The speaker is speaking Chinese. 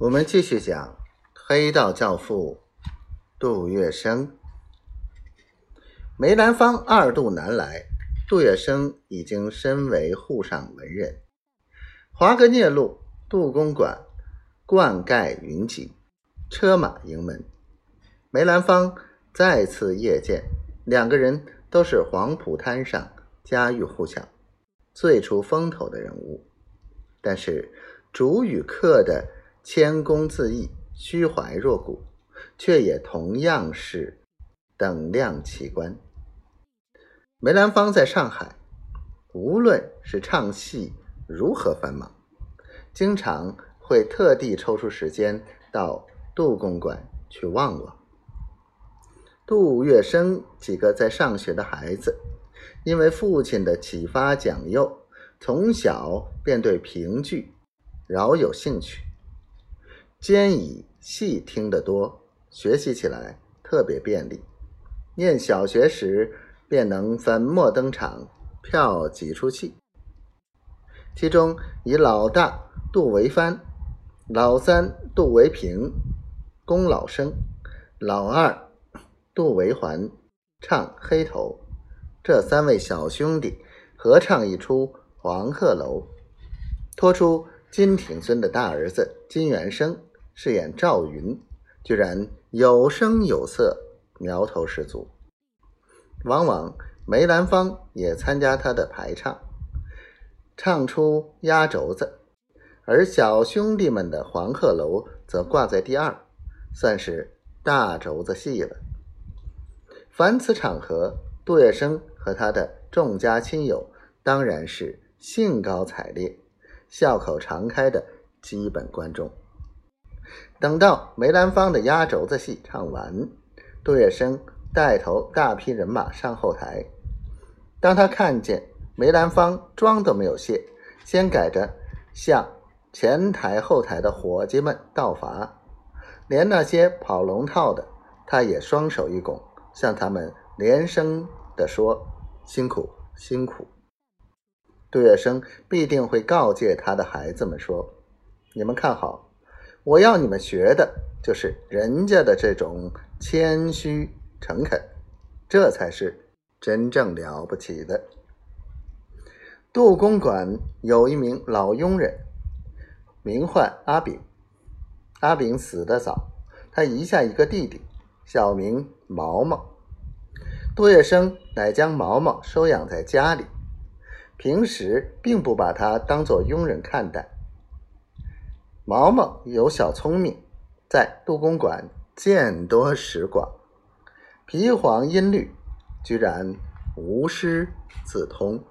我们继续讲黑道教父杜月笙。梅兰芳二度南来，杜月笙已经身为沪上文人。华阁聂路、杜公馆，冠盖云集，车马迎门。梅兰芳再次谒见，两个人都是黄浦滩上家喻户晓、最出风头的人物。但是主与客的。谦恭自意，虚怀若谷，却也同样是等量奇观。梅兰芳在上海，无论是唱戏如何繁忙，经常会特地抽出时间到杜公馆去望望。杜月笙几个在上学的孩子，因为父亲的启发讲诱，从小便对评剧饶有兴趣。兼以戏听得多，学习起来特别便利。念小学时便能粉墨登场，票几出戏。其中以老大杜维藩、老三杜维平、龚老生、老二杜维环唱黑头，这三位小兄弟合唱一出《黄鹤楼》，托出金挺孙的大儿子金元生。饰演赵云，居然有声有色，苗头十足。往往梅兰芳也参加他的排唱，唱出压轴子，而小兄弟们的《黄鹤楼》则挂在第二，算是大轴子戏了。凡此场合，杜月笙和他的众家亲友当然是兴高采烈、笑口常开的基本观众。等到梅兰芳的压轴子戏唱完，杜月笙带头大批人马上后台。当他看见梅兰芳妆都没有卸，先改着向前台后台的伙计们道罚，连那些跑龙套的，他也双手一拱，向他们连声地说：“辛苦辛苦。”杜月笙必定会告诫他的孩子们说：“你们看好。”我要你们学的就是人家的这种谦虚诚恳，这才是真正了不起的。杜公馆有一名老佣人，名唤阿炳。阿炳死得早，他遗下一个弟弟，小名毛毛。杜月笙乃将毛毛收养在家里，平时并不把他当做佣人看待。毛毛有小聪明，在杜公馆见多识广，皮黄音律居然无师自通。